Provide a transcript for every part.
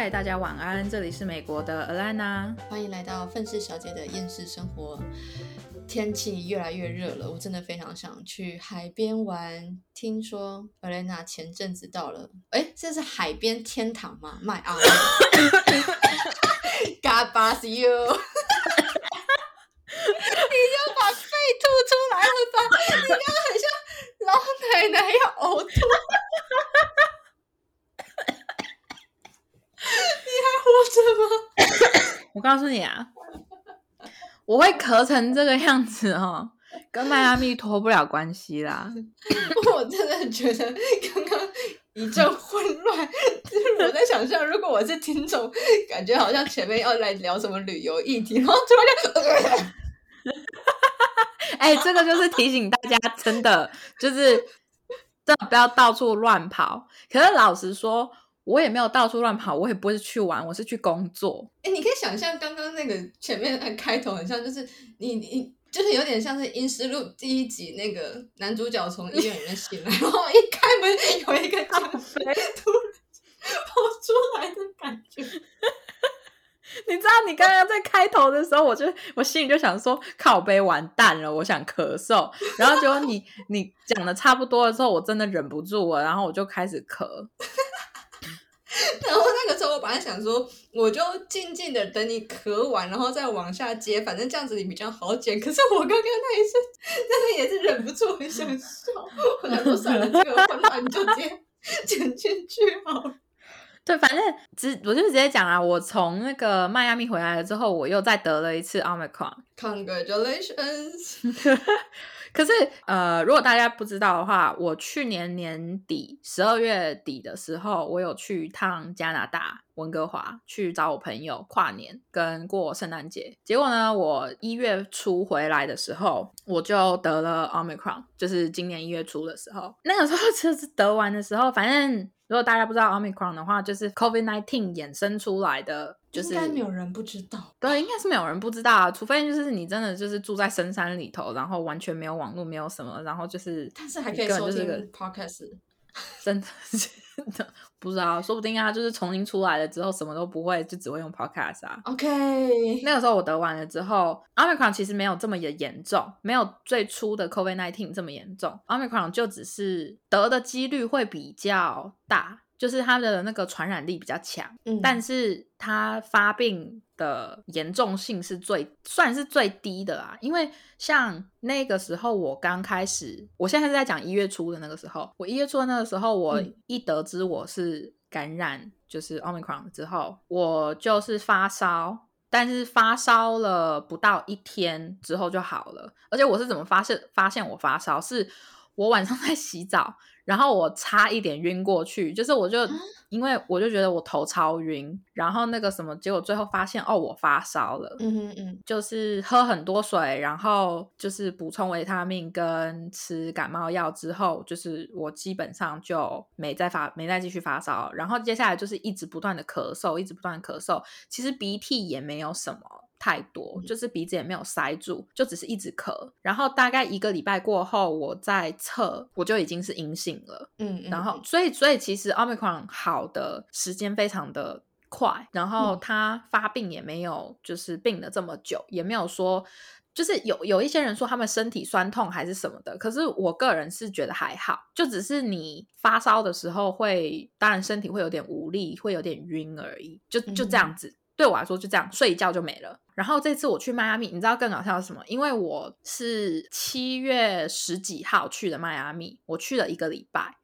嗨，大家晚安，这里是美国的 Alana，欢迎来到愤世小姐的厌世生活。天气越来越热了，我真的非常想去海边玩。听说 Alana 前阵子到了，哎，这是海边天堂吗？My God bless you！你要把肺吐出来了吧？你刚刚很像老奶奶要呕吐。你还活着吗？我告诉你啊，我会咳成这个样子哦，跟迈阿密脱不了关系啦。我真的觉得刚刚一阵混乱，就是我在想象，如果我是听众，感觉好像前面要来聊什么旅游议题，然后突然就，哎，这个就是提醒大家，真的就是真的不要到处乱跑。可是老实说。我也没有到处乱跑，我也不是去玩，我是去工作。哎，你可以想象刚刚那个前面的开头，很像就是你你就是有点像是《阴尸路》第一集那个男主角从医院里面醒来，然后一开门有一个咖啡突然跑出来的感觉。你知道，你刚刚在开头的时候，我就我心里就想说，靠背完蛋了，我想咳嗽。然后结果你 你讲的差不多的时候，我真的忍不住了，然后我就开始咳。然后那个时候，我本来想说，我就静静的等你咳完，然后再往下接，反正这样子你比较好剪。可是我刚刚那一瞬，真的也是忍不住很想笑。我想说算了，这个混乱你就直接 剪进去好了。对，反正直我就直接讲啊，我从那个迈阿密回来了之后，我又再得了一次 Omicron。Congratulations！可是，呃，如果大家不知道的话，我去年年底十二月底的时候，我有去一趟加拿大温哥华去找我朋友跨年跟过圣诞节。结果呢，我一月初回来的时候，我就得了 Omicron，就是今年一月初的时候。那个时候就是得完的时候，反正。如果大家不知道 Omicron 的话，就是 COVID nineteen 衍生出来的，就是应该没有人不知道。对，应该是没有人不知道啊，除非就是你真的就是住在深山里头，然后完全没有网络，没有什么，然后就是，但是还可以收听 podcast。真的真的不知道，说不定啊，就是重新出来了之后什么都不会，就只会用 podcast 啊。OK，那个时候我得完了之后，omicron 其实没有这么的严重，没有最初的 COVID nineteen 这么严重，omicron 就只是得的几率会比较大。就是它的那个传染力比较强，但是它发病的严重性是最算是最低的啦。因为像那个时候我刚开始，我现在是在讲一月初的那个时候，我一月初的那个时候，我一得知我是感染就是 omicron 之后，我就是发烧，但是发烧了不到一天之后就好了。而且我是怎么发现发现我发烧，是我晚上在洗澡。然后我差一点晕过去，就是我就因为我就觉得我头超晕，然后那个什么，结果最后发现哦，我发烧了。嗯嗯嗯，就是喝很多水，然后就是补充维他命跟吃感冒药之后，就是我基本上就没再发，没再继续发烧。然后接下来就是一直不断的咳嗽，一直不断咳嗽，其实鼻涕也没有什么。太多，就是鼻子也没有塞住，就只是一直咳。然后大概一个礼拜过后，我再测，我就已经是阴性了。嗯，然后所以所以其实 omicron 好的时间非常的快，然后它发病也没有就是病了这么久，也没有说就是有有一些人说他们身体酸痛还是什么的，可是我个人是觉得还好，就只是你发烧的时候会，当然身体会有点无力，会有点晕而已，就就这样子。对我来说就这样，睡一觉就没了。然后这次我去迈阿密，你知道更搞笑是什么？因为我是七月十几号去的迈阿密，我去了一个礼拜。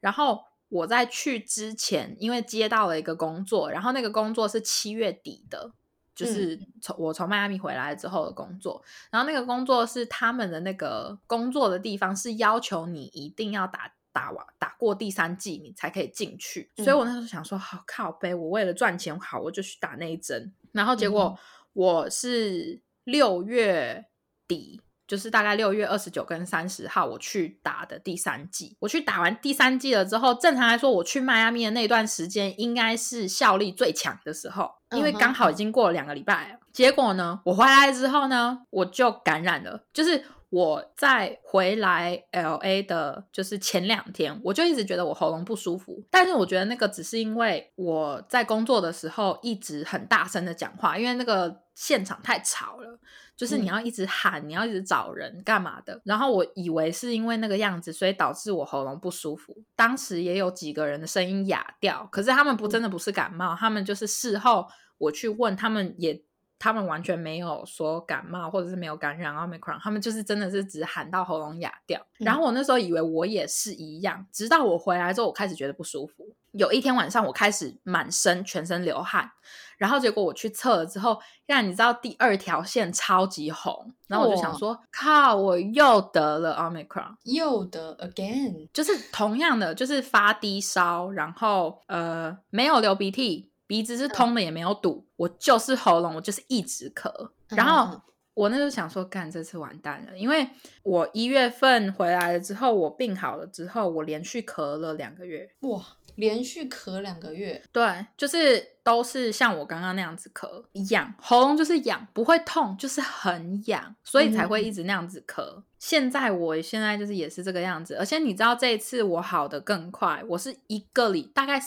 然后我在去之前，因为接到了一个工作，然后那个工作是七月底的，就是从我从迈阿密回来之后的工作。然后那个工作是他们的那个工作的地方是要求你一定要打。打完打过第三季，你才可以进去。所以我那时候想说，好靠背，我为了赚钱，好，我就去打那一针。然后结果我是六月底，就是大概六月二十九跟三十号，我去打的第三季。我去打完第三季了之后，正常来说，我去迈阿密的那段时间应该是效力最强的时候，因为刚好已经过了两个礼拜。结果呢，我回来之后呢，我就感染了，就是。我在回来 L A 的，就是前两天，我就一直觉得我喉咙不舒服。但是我觉得那个只是因为我在工作的时候一直很大声的讲话，因为那个现场太吵了，就是你要一直喊，你要一直找人干嘛的。然后我以为是因为那个样子，所以导致我喉咙不舒服。当时也有几个人的声音哑掉，可是他们不真的不是感冒，他们就是事后我去问他们也。他们完全没有说感冒，或者是没有感染 Omicron，他们就是真的是只喊到喉咙哑掉。然后我那时候以为我也是一样，直到我回来之后，我开始觉得不舒服。有一天晚上，我开始满身全身流汗，然后结果我去测了之后，让你知道第二条线超级红，然后我就想说，靠，我又得了 Omicron，又得 again，就是同样的，就是发低烧，然后呃没有流鼻涕。鼻子是通的，也没有堵，我就是喉咙，我就是一直咳。然后我那时候想说，干这次完蛋了，因为我一月份回来了之后，我病好了之后，我连续咳了两个月。哇，连续咳两个月？对，就是都是像我刚刚那样子咳，痒，喉咙就是痒，不会痛，就是很痒，所以才会一直那样子咳。现在我现在就是也是这个样子，而且你知道这一次我好的更快，我是一个礼大概。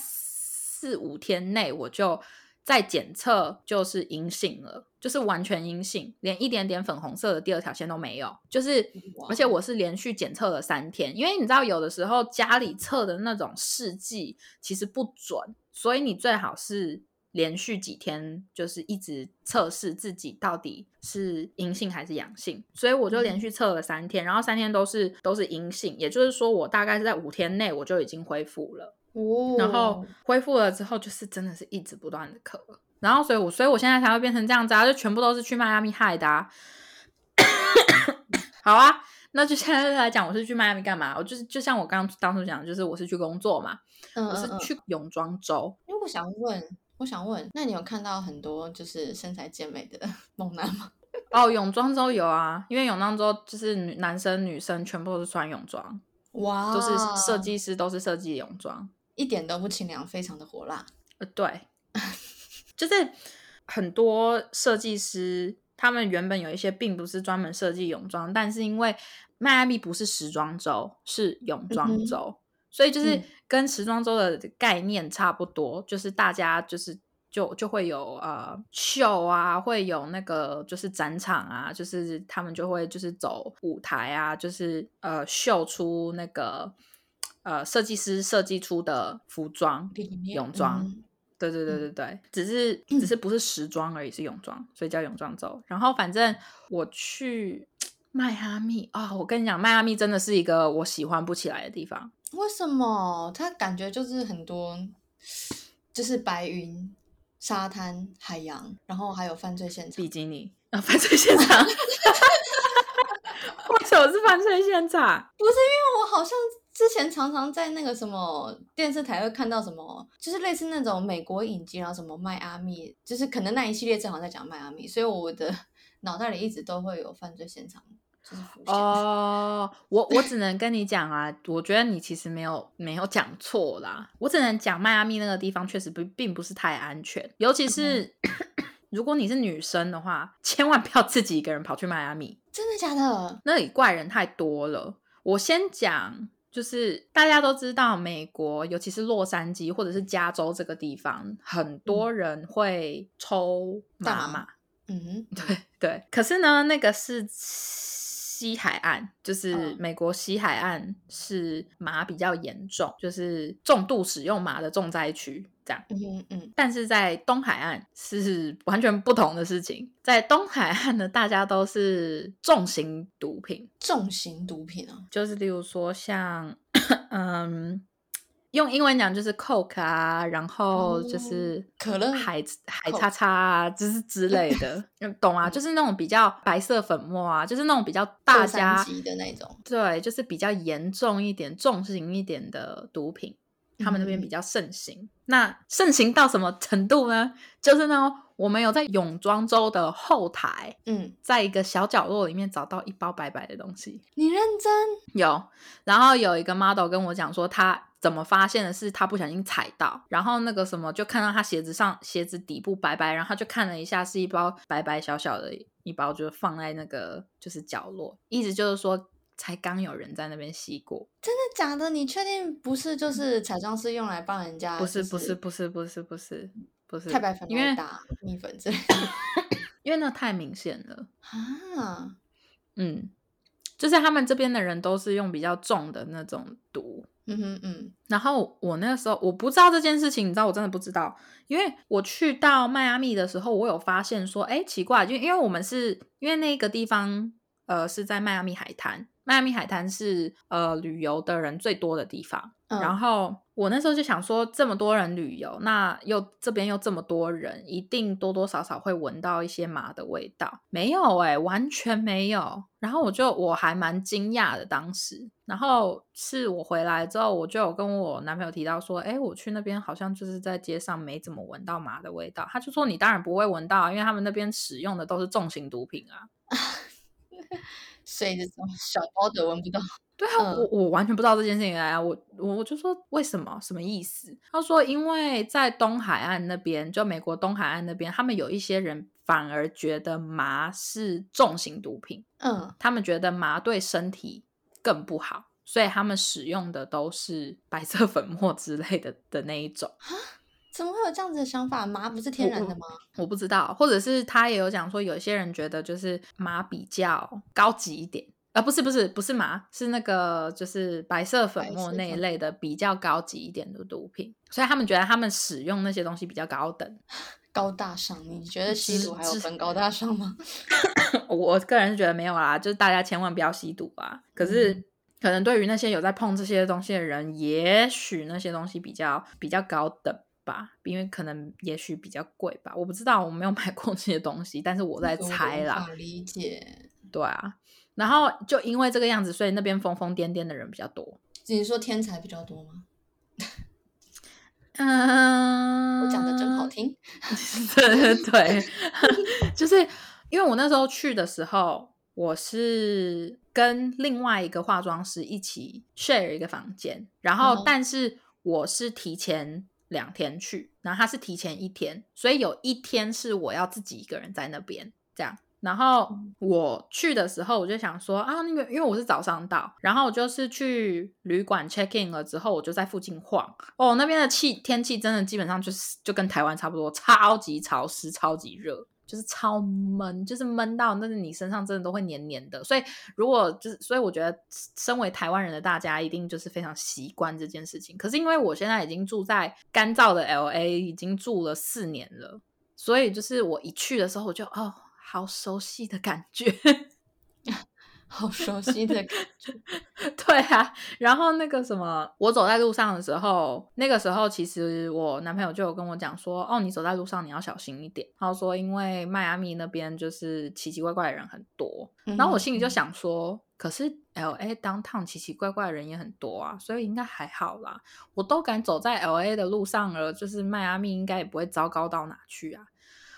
四五天内我就在检测就是阴性了，就是完全阴性，连一点点粉红色的第二条线都没有。就是而且我是连续检测了三天，因为你知道有的时候家里测的那种试剂其实不准，所以你最好是连续几天就是一直测试自己到底是阴性还是阳性。所以我就连续测了三天，然后三天都是都是阴性，也就是说我大概是在五天内我就已经恢复了。然后恢复了之后，就是真的是一直不断的咳，然后所以，我所以我现在才会变成这样子啊，就全部都是去迈阿密害的。啊。好啊，那就现在来讲，我是去迈阿密干嘛？我就是就像我刚当初讲，就是我是去工作嘛，我是去泳装周。因为我想问，我想问，那你有看到很多就是身材健美的 猛男吗？哦，泳装周有啊，因为泳装周就是女男生女生全部都是穿泳装，哇，都是设计师都是设计泳装。一点都不清凉，非常的火辣。呃，对，就是很多设计师，他们原本有一些并不是专门设计泳装，但是因为迈阿密不是时装周，是泳装周，所以就是跟时装周的概念差不多，就是大家就是就就会有呃秀啊，会有那个就是展场啊，就是他们就会就是走舞台啊，就是呃秀出那个。呃，设计师设计出的服装、泳装，对对对对对，只是只是不是时装而已，是泳装，所以叫泳装周。然后反正我去 迈阿密啊，我跟你讲，迈阿密真的是一个我喜欢不起来的地方。为什么？它感觉就是很多，就是白云、沙滩、海洋，然后还有犯罪现场，比基尼啊，犯罪现场。为什么是犯罪现场？不是因为我好像。之前常常在那个什么电视台会看到什么，就是类似那种美国影集，然后什么迈阿密，就是可能那一系列正好在讲迈阿密，所以我的 脑袋里一直都会有犯罪现场，就是哦，我我只能跟你讲啊，我觉得你其实没有没有讲错啦，我只能讲迈阿密那个地方确实不并不是太安全，尤其是如果你是女生的话，千万不要自己一个人跑去迈阿密，真的假的？那里怪人太多了。我先讲。就是大家都知道，美国尤其是洛杉矶或者是加州这个地方，很多人会抽大麻嘛。嗯，对对。可是呢，那个是西海岸，就是美国西海岸是麻比较严重，就是重度使用麻的重灾区。这样，嗯嗯，但是在东海岸是完全不同的事情。在东海岸呢，大家都是重型毒品，重型毒品啊，就是例如说像，嗯，用英文讲就是 coke 啊，然后就是可乐、海海叉叉啊，就是之 类的，懂啊？就是那种比较白色粉末啊，就是那种比较大家的那种，对，就是比较严重一点、重型一点的毒品。他们那边比较盛行，那盛行到什么程度呢？就是呢，我们有在泳装周的后台，嗯，在一个小角落里面找到一包白白的东西。你认真有？然后有一个 model 跟我讲说，他怎么发现的是他不小心踩到，然后那个什么就看到他鞋子上鞋子底部白白，然后他就看了一下，是一包白白小小的。一包，就放在那个就是角落，意思就是说才刚有人在那边吸过。真的假的？你确定不是就是彩妆师用来帮人家？不是不是不是不是不是不是太白粉，因为打 蜜粉之类因为那太明显了 啊。嗯，就是他们这边的人都是用比较重的那种毒。嗯哼嗯，然后我那个时候我不知道这件事情，你知道我真的不知道，因为我去到迈阿密的时候，我有发现说，哎，奇怪，就因为我们是因为那个地方，呃，是在迈阿密海滩。迈阿密海滩是呃旅游的人最多的地方，然后我那时候就想说，这么多人旅游，那又这边又这么多人，一定多多少少会闻到一些麻的味道。没有哎，完全没有。然后我就我还蛮惊讶的当时。然后是我回来之后，我就有跟我男朋友提到说，哎，我去那边好像就是在街上没怎么闻到麻的味道。他就说，你当然不会闻到，因为他们那边使用的都是重型毒品啊。所以这种小包的闻不到。对啊，我我完全不知道这件事情啊！我我我就说为什么？什么意思？他说因为在东海岸那边，就美国东海岸那边，他们有一些人反而觉得麻是重型毒品。嗯，他们觉得麻对身体更不好，所以他们使用的都是白色粉末之类的的那一种。怎么会有这样子的想法？麻不是天然的吗？我不知道，或者是他也有讲说，有些人觉得就是麻比较高级一点，啊，不是不是不是麻，是那个就是白色粉末那一类的比较高级一点的毒品，所以他们觉得他们使用那些东西比较高等、高大上。你觉得吸毒还有分高大上吗？我个人是觉得没有啦，就是大家千万不要吸毒啊。可是可能对于那些有在碰这些东西的人，也许那些东西比较比较高等。吧，因为可能也许比较贵吧，我不知道，我没有 买过这些东西，但是我在猜啦。理解，对啊，然后就因为这个样子，所以那边疯疯癫癫的人比较多。你说天才比较多吗？嗯，我讲的真好听。对对对，就是因为我那时候去的时候，我是跟另外一个化妆师一起 share 一个房间，然后但是我是提前。两天去，然后他是提前一天，所以有一天是我要自己一个人在那边这样。然后我去的时候，我就想说啊，那个因为我是早上到，然后我就是去旅馆 check in 了之后，我就在附近晃。哦，那边的气天气真的基本上就是就跟台湾差不多，超级潮湿，超级热。就是超闷，就是闷到，那是你身上真的都会黏黏的。所以如果就是，所以我觉得身为台湾人的大家一定就是非常习惯这件事情。可是因为我现在已经住在干燥的 L A，已经住了四年了，所以就是我一去的时候，我就哦，好熟悉的感觉。好熟悉的感觉，对啊。然后那个什么，我走在路上的时候，那个时候其实我男朋友就有跟我讲说，哦，你走在路上你要小心一点。他说，因为迈阿密那边就是奇奇怪怪的人很多。然后我心里就想说，可是 L A downtown 奇奇怪怪的人也很多啊，所以应该还好啦。我都敢走在 L A 的路上了，就是迈阿密应该也不会糟糕到哪去啊。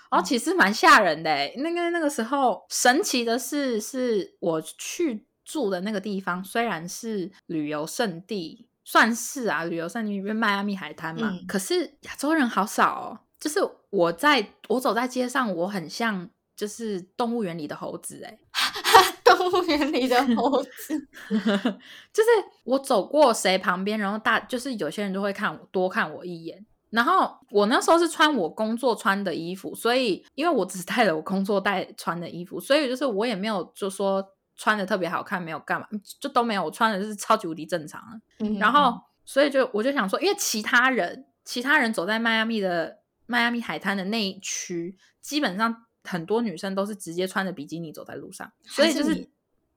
哦，其实蛮吓人的诶那个那个时候，神奇的是，是我去住的那个地方，虽然是旅游胜地，算是啊，旅游胜地，因为迈阿密海滩嘛。可是亚洲人好少哦，就是我在我走在街上，我很像就是动物园里的猴子诶 动物园里的猴子，就是我走过谁旁边，然后大就是有些人就会看我多看我一眼。然后我那时候是穿我工作穿的衣服，所以因为我只 带了我工作带穿的衣服，所以就是我也没有就说穿的特别好看，没有干嘛，就都没有。我穿的是超级无敌正常。然后所以就我就想说，因为其他人其他人走在迈阿密的迈阿密海滩的那一区，基本上很多女生都是直接穿着比基尼走在路上，所以就是。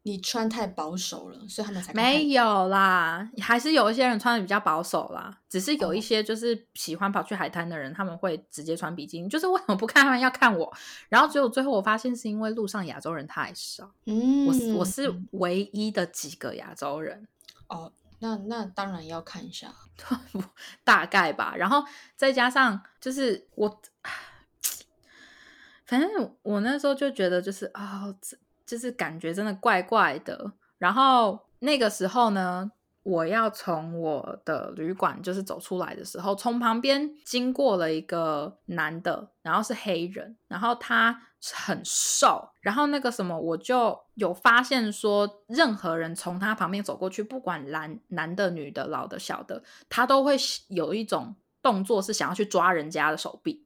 你穿太保守了，所以他们才没有啦。还是有一些人穿的比较保守啦，只是有一些就是喜欢跑去海滩的人，他们会直接穿比基尼。就是为什么不看他们要看我？然后结果最后我发现是因为路上亚洲人太少。嗯，我我是唯一的几个亚洲人。哦，那那当然要看一下，大概吧。然后再加上就是我，反正我那时候就觉得就是啊。就是感觉真的怪怪的，然后那个时候呢，我要从我的旅馆就是走出来的时候，从旁边经过了一个男的，然后是黑人，然后他很瘦，然后那个什么，我就有发现说，任何人从他旁边走过去，不管男男的、女的、老的、小的，他都会有一种动作是想要去抓人家的手臂。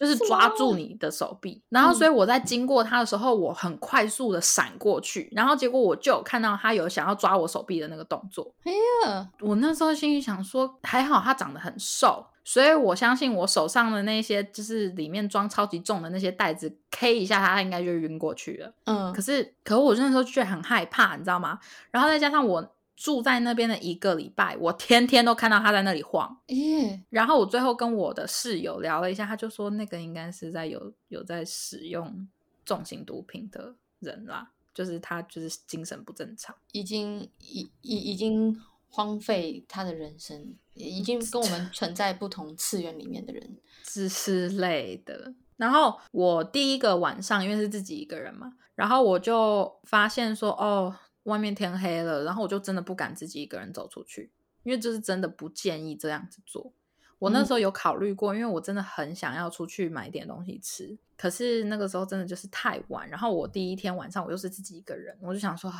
就是抓住你的手臂，然后所以我在经过他的时候，我很快速的闪过去，然后结果我就有看到他有想要抓我手臂的那个动作。哎呀，我那时候心里想说，还好他长得很瘦，所以我相信我手上的那些就是里面装超级重的那些袋子，K 一下他，他应该就晕过去了。嗯，可是，可是我那时候就觉得很害怕，你知道吗？然后再加上我。住在那边的一个礼拜，我天天都看到他在那里晃。耶！然后我最后跟我的室友聊了一下，他就说那个应该是在有有在使用重型毒品的人啦，就是他就是精神不正常，已经已已已经荒废他的人生，已经跟我们存在不同次元里面的人之类的。然后我第一个晚上因为是自己一个人嘛，然后我就发现说哦。外面天黑了，然后我就真的不敢自己一个人走出去，因为就是真的不建议这样子做。我那时候有考虑过，因为我真的很想要出去买点东西吃，可是那个时候真的就是太晚。然后我第一天晚上我又是自己一个人，我就想说啊，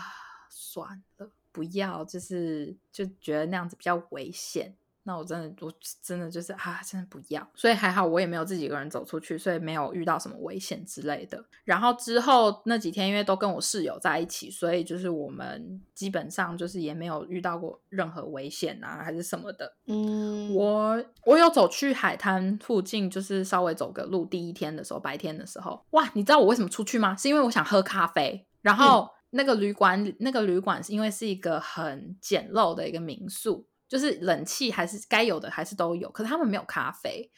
算了，不要，就是就觉得那样子比较危险。那我真的，我真的就是啊，真的不要。所以还好，我也没有自己一个人走出去，所以没有遇到什么危险之类的。然后之后那几天，因为都跟我室友在一起，所以就是我们基本上就是也没有遇到过任何危险啊，还是什么的。嗯，我我有走去海滩附近，就是稍微走个路。第一天的时候，白天的时候，哇，你知道我为什么出去吗？是因为我想喝咖啡。然后那个旅馆，那个旅馆是因为是一个很简陋的一个民宿。就是冷气还是该有的还是都有，可是他们没有咖啡，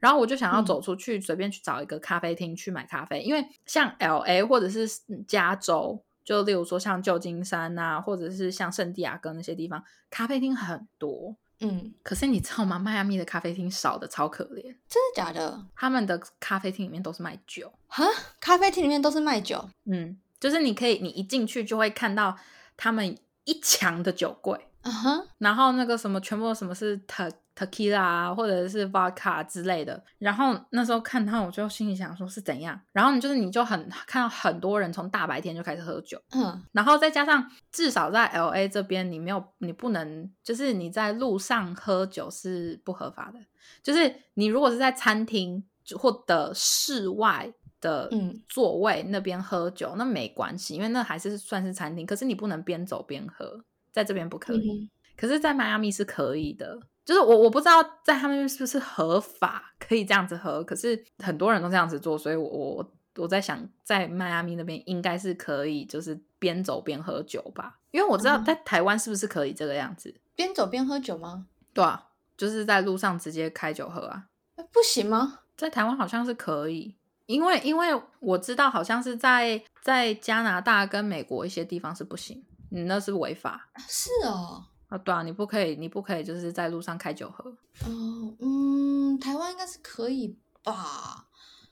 然后我就想要走出去随便去找一个咖啡厅去买咖啡，因为像 L A 或者是加州，就例如说像旧金山啊，或者是像圣地亚哥那些地方，咖啡厅很多，嗯，可是你知道吗？迈阿密的咖啡厅少的超可怜，真的假的？他们的咖啡厅里面都是卖酒，哈，咖啡厅里面都是卖酒，嗯，就是你可以你一进去就会看到他们一墙的酒柜。嗯哼，然后那个什么，全部什么是 te tequila 或者是 vodka 之类的。然后那时候看他，我就心里想说是怎样。然后你就是你就很看到很多人从大白天就开始喝酒，嗯，然后再加上至少在 L A 这边，你没有你不能就是你在路上喝酒是不合法的。就是你如果是在餐厅或者室外的座位那边喝酒，那没关系，因为那还是算是餐厅。可是你不能边走边喝。在这边不可以，可是，在迈阿密是可以的。就是我我不知道在他们是不是合法可以这样子喝，可是很多人都这样子做，所以我我我在想，在迈阿密那边应该是可以，就是边走边喝酒吧。因为我知道在台湾是不是可以这个样子，边走边喝酒吗？对啊，就是在路上直接开酒喝啊？不行吗？在台湾好像是可以，因为因为我知道好像是在在加拿大跟美国一些地方是不行。你那是违法，是哦，啊对啊，你不可以，你不可以就是在路上开酒喝。哦，嗯，台湾应该是可以吧？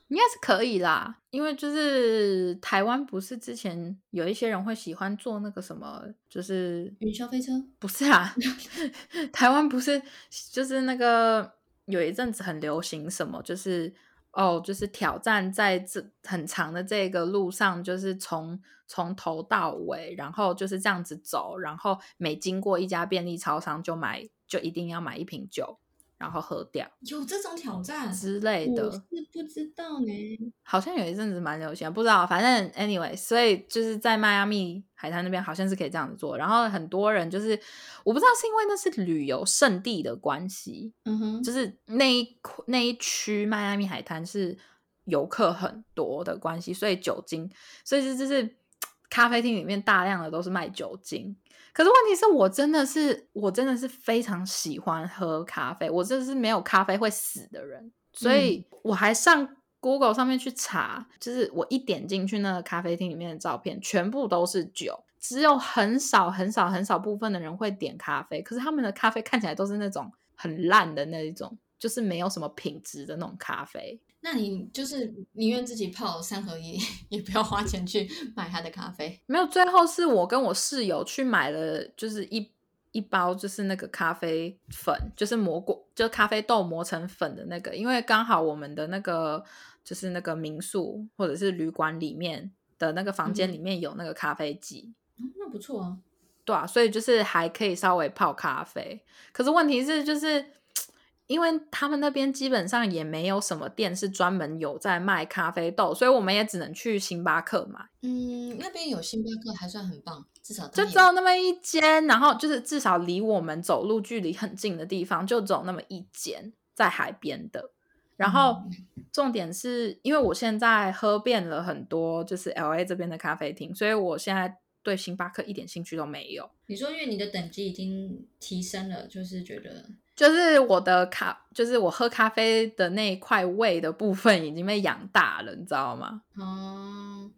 应该是可以啦，因为就是台湾不是之前有一些人会喜欢坐那个什么，就是云霄飞车？不是啊，台湾不是就是那个有一阵子很流行什么，就是哦，就是挑战在这很长的这个路上，就是从。从头到尾，然后就是这样子走，然后每经过一家便利超商就买，就一定要买一瓶酒，然后喝掉。有这种挑战之类的，我是不知道呢。好像有一阵子蛮流行，不知道。反正 anyway，所以就是在迈阿密海滩那边好像是可以这样子做。然后很多人就是，我不知道是因为那是旅游胜地的关系，嗯哼，就是那一那一区迈阿密海滩是游客很多的关系，所以酒精，所以是就是。咖啡厅里面大量的都是卖酒精，可是问题是我真的是我真的是非常喜欢喝咖啡，我真的是没有咖啡会死的人，所以我还上 Google 上面去查，就是我一点进去那个咖啡厅里面的照片，全部都是酒，只有很少很少很少部分的人会点咖啡，可是他们的咖啡看起来都是那种很烂的那一种，就是没有什么品质的那种咖啡。那你就是宁愿自己泡三合一，也不要花钱去买他的咖啡。没有，最后是我跟我室友去买了，就是一一包就是那个咖啡粉，就是磨过，就咖啡豆磨成粉的那个，因为刚好我们的那个就是那个民宿或者是旅馆里面的那个房间嗯里面有那个咖啡机，嗯那不错啊。对啊，所以就是还可以稍微泡咖啡。可是问题是，就是因为他们那边基本上也没有什么店是专门有在卖咖啡豆，所以我们也只能去星巴克买。嗯，那边有星巴克还算很棒，至少就只有那么一间，然后就是至少离我们走路距离很近的地方，就只有那么一间在海边的。然后嗯重点是因为我现在喝遍了很多就是 L A 这边的咖啡厅，所以我现在对星巴克一点兴趣都没有。你说因为你的等级已经提升了，就是觉得就是我的咖，就是我喝咖啡的那一块胃的部分已经被养大了，你知道吗？哦。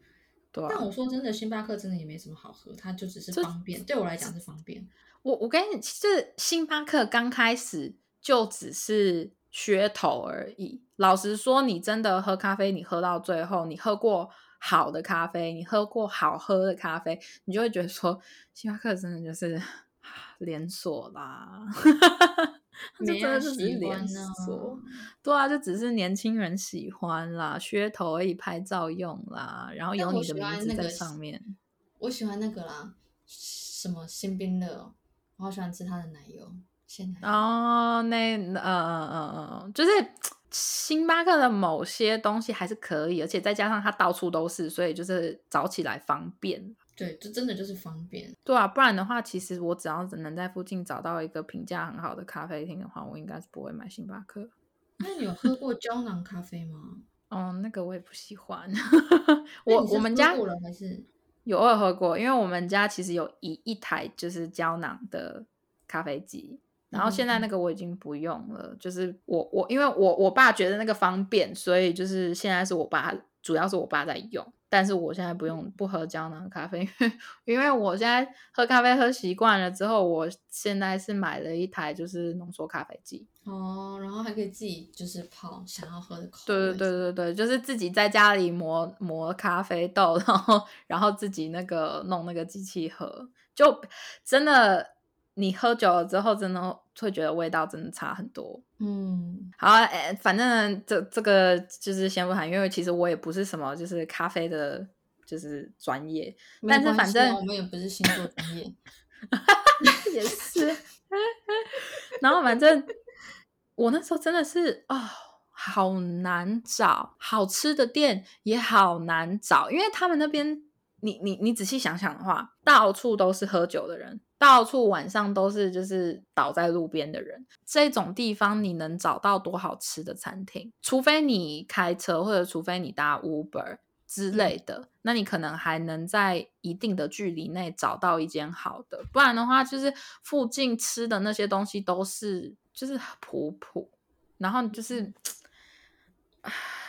对啊但，我说真的，星巴克真的也没什么好喝，它就只是方便。对我来讲是方便。我我跟你，就是星巴克刚开始就只是噱头而已。老实说，你真的喝咖啡，你喝到最后，你喝过好的咖啡，你喝过好喝的咖啡，你就会觉得说，星巴克真的就是 连锁啦。它就真的就只是连呢锁，对啊，就只是年轻人喜欢啦，噱头而已，拍照用啦，然后有你的名字在上面。我喜欢那个啦，什么新冰乐哦，我好喜欢吃它的奶油，鲜奶油。哦，那呃呃呃呃，就是星巴克的某些东西还是可以，而且再加上它到处都是，所以就是找起来方便。对，这真的就是方便。对啊，不然的话，其实我只要能在附近找到一个评价很好的咖啡厅的话，我应该是不会买星巴克。那你有喝过胶囊咖啡吗？哦，那个我也不喜欢。我我们家还是？有偶尔喝过，因为我们家其实有一一台就是胶囊的咖啡机，然后现在那个我已经不用了，就是我我因为我我爸觉得那个方便，所以就是现在是我爸，主要是我爸在用，但是我现在不用不喝胶囊咖啡，因为因为我现在喝咖啡喝习惯了之后，我现在是买了一台就是浓缩咖啡机，哦，然后还可以自己就是泡想要喝的口味。对对对对对，就是自己在家里磨磨咖啡豆，然后然后自己那个弄那个机器喝，就真的你喝酒了之后，真的会觉得味道真的差很多。嗯，好啊，哎，反正这这个就是先不谈，因为其实我也不是什么就是咖啡的，就是专业，没但是反正我们也不是星座专业。也是。然后反正我那时候真的是哦，好难找好吃的店，也好难找，因为他们那边，你你你仔细想想的话，到处都是喝酒的人，到处晚上都是就是倒在路边的人，这种地方你能找到多好吃的餐厅？除非你开车，或者除非你搭 Uber。之类的，那你可能还能在一定的距离内找到一间好的，不然的话，就是附近吃的那些东西都是就是普普，然后就是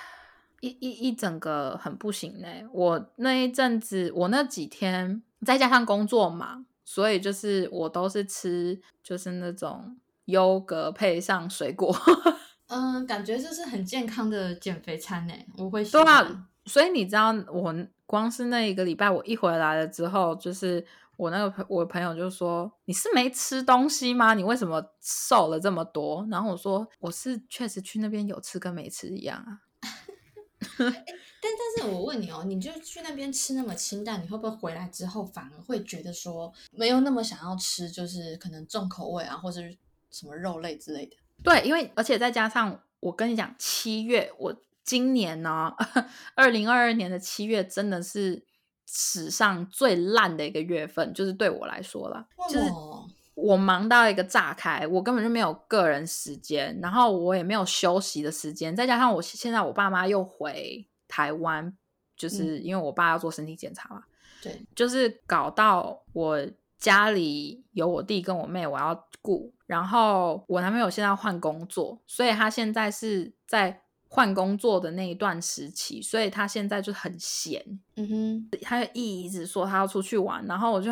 一一一整个很不行呢、我那一阵子，我那几天再加上工作忙，所以就是我都是吃就是那种优格配上水果。嗯，感觉这是很健康的减肥餐呢，我会喜对。啊，所以你知道，我光是那一个礼拜，我一回来了之后，就是我那个朋我朋友就说：“你是没吃东西吗？你为什么瘦了这么多？”然后我说：“我是确实去那边有吃跟没吃一样啊。但但是我问你哦，你就去那边吃那么清淡，你会不会回来之后反而会觉得说没有那么想要吃，就是可能重口味啊，或者是什么肉类之类的？”对，因为而且再加上我跟你讲，七月我今年呢，二零二二年的七月真的是史上最烂的一个月份，就是对我来说啦，就是哦，我忙到一个炸开，我根本就没有个人时间，然后我也没有休息的时间，再加上我现在我爸妈又回台湾，就是因为我爸要做身体检查嘛，对，就是搞到我家里有我弟跟我妹，我要顾，然后我男朋友现在换工作，所以他现在是在换工作的那一段时期，所以他现在就很闲，嗯哼，他就一直说他要出去玩，然后我就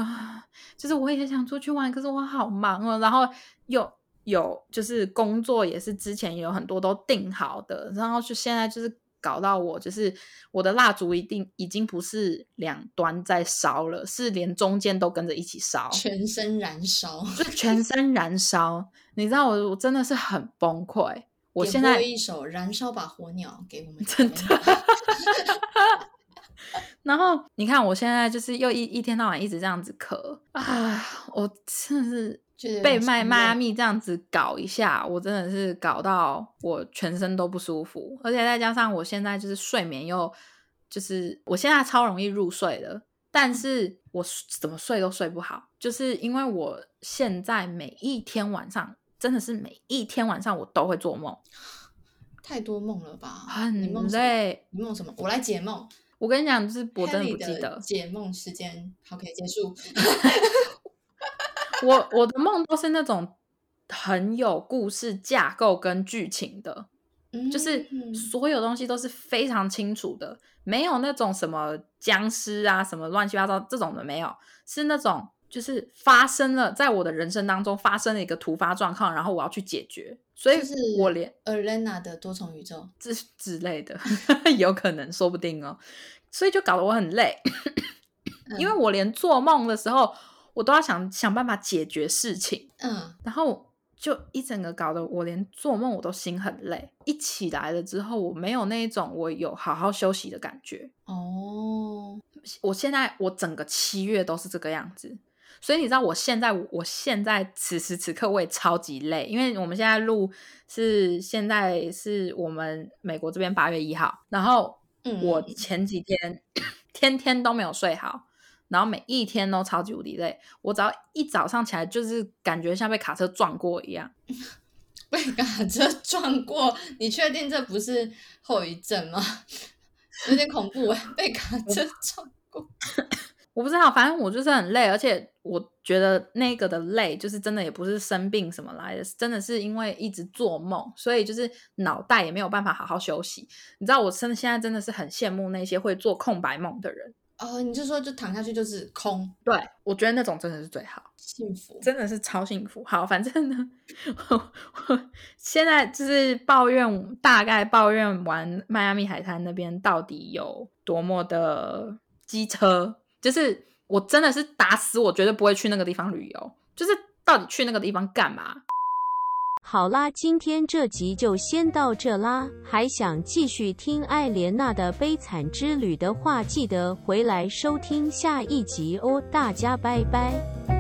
就是我也想出去玩，可是我好忙哦，然后又有就是工作也是之前有很多都定好的，然后就现在就是搞到我就是我的蜡烛一定已经不是两端在烧了，是连中间都跟着一起烧，全身燃烧，就全身燃烧。你知道我我真的是很崩溃。我现在一首《燃烧吧火鸟》给我们，真的。然后你看，我现在就是又一一天到晚一直这样子咳啊！我真的是被迈迈阿密这样子搞一下，我真的是搞到我全身都不舒服，而且再加上我现在就是睡眠又就是我现在超容易入睡的，但是我怎么睡都睡不好，就是因为我现在每一天晚上真的是每一天晚上我都会做梦，太多梦了吧？很累，你梦什么？我来解梦。我跟你讲，就是我真的不记得解梦时间，好，可以结束。我我的梦都是那种很有故事架构跟剧情的，就是所有东西都是非常清楚的，没有那种什么僵尸啊什么乱七八糟这种的没有，是那种就是发生了在我的人生当中发生了一个突发状况，然后我要去解决，所以我连 Elena 的多重宇宙之之类的 有可能说不定哦。所以就搞得我很累，因为我连做梦的时候，我都要想想办法解决事情。嗯，然后就一整个搞得我连做梦我都心很累。一起来了之后，我没有那一种我有好好休息的感觉。哦，我现在我整个七月都是这个样子。所以你知道，我现在我现在此时此刻我也超级累，因为我们现在录是现在是我们美国这边八月一号，然后。我前几天天天都没有睡好，然后每一天都超级无敌累。我只要一早上起来，就是感觉像被卡车撞过一样。被卡车撞过？你确定这不是后遗症吗？有点恐怖哎！被卡车撞过。我不知道，反正我就是很累，而且我觉得那个的累就是真的也不是生病什么来的，真的是因为一直做梦，所以就是脑袋也没有办法好好休息。你知道，我真的现在真的是很羡慕那些会做空白梦的人。哦，你就说就躺下去就是空？对，我觉得那种真的是最好，幸福，真的是超幸福。好，反正呢，现在就是抱怨，大概抱怨完迈阿密海滩那边到底有多么的机车。就是我真的是打死我绝对不会去那个地方旅游。就是到底去那个地方干嘛？好啦，今天这集就先到这啦。还想继续听艾莲娜的悲惨之旅的话，记得回来收听下一集哦。大家拜拜。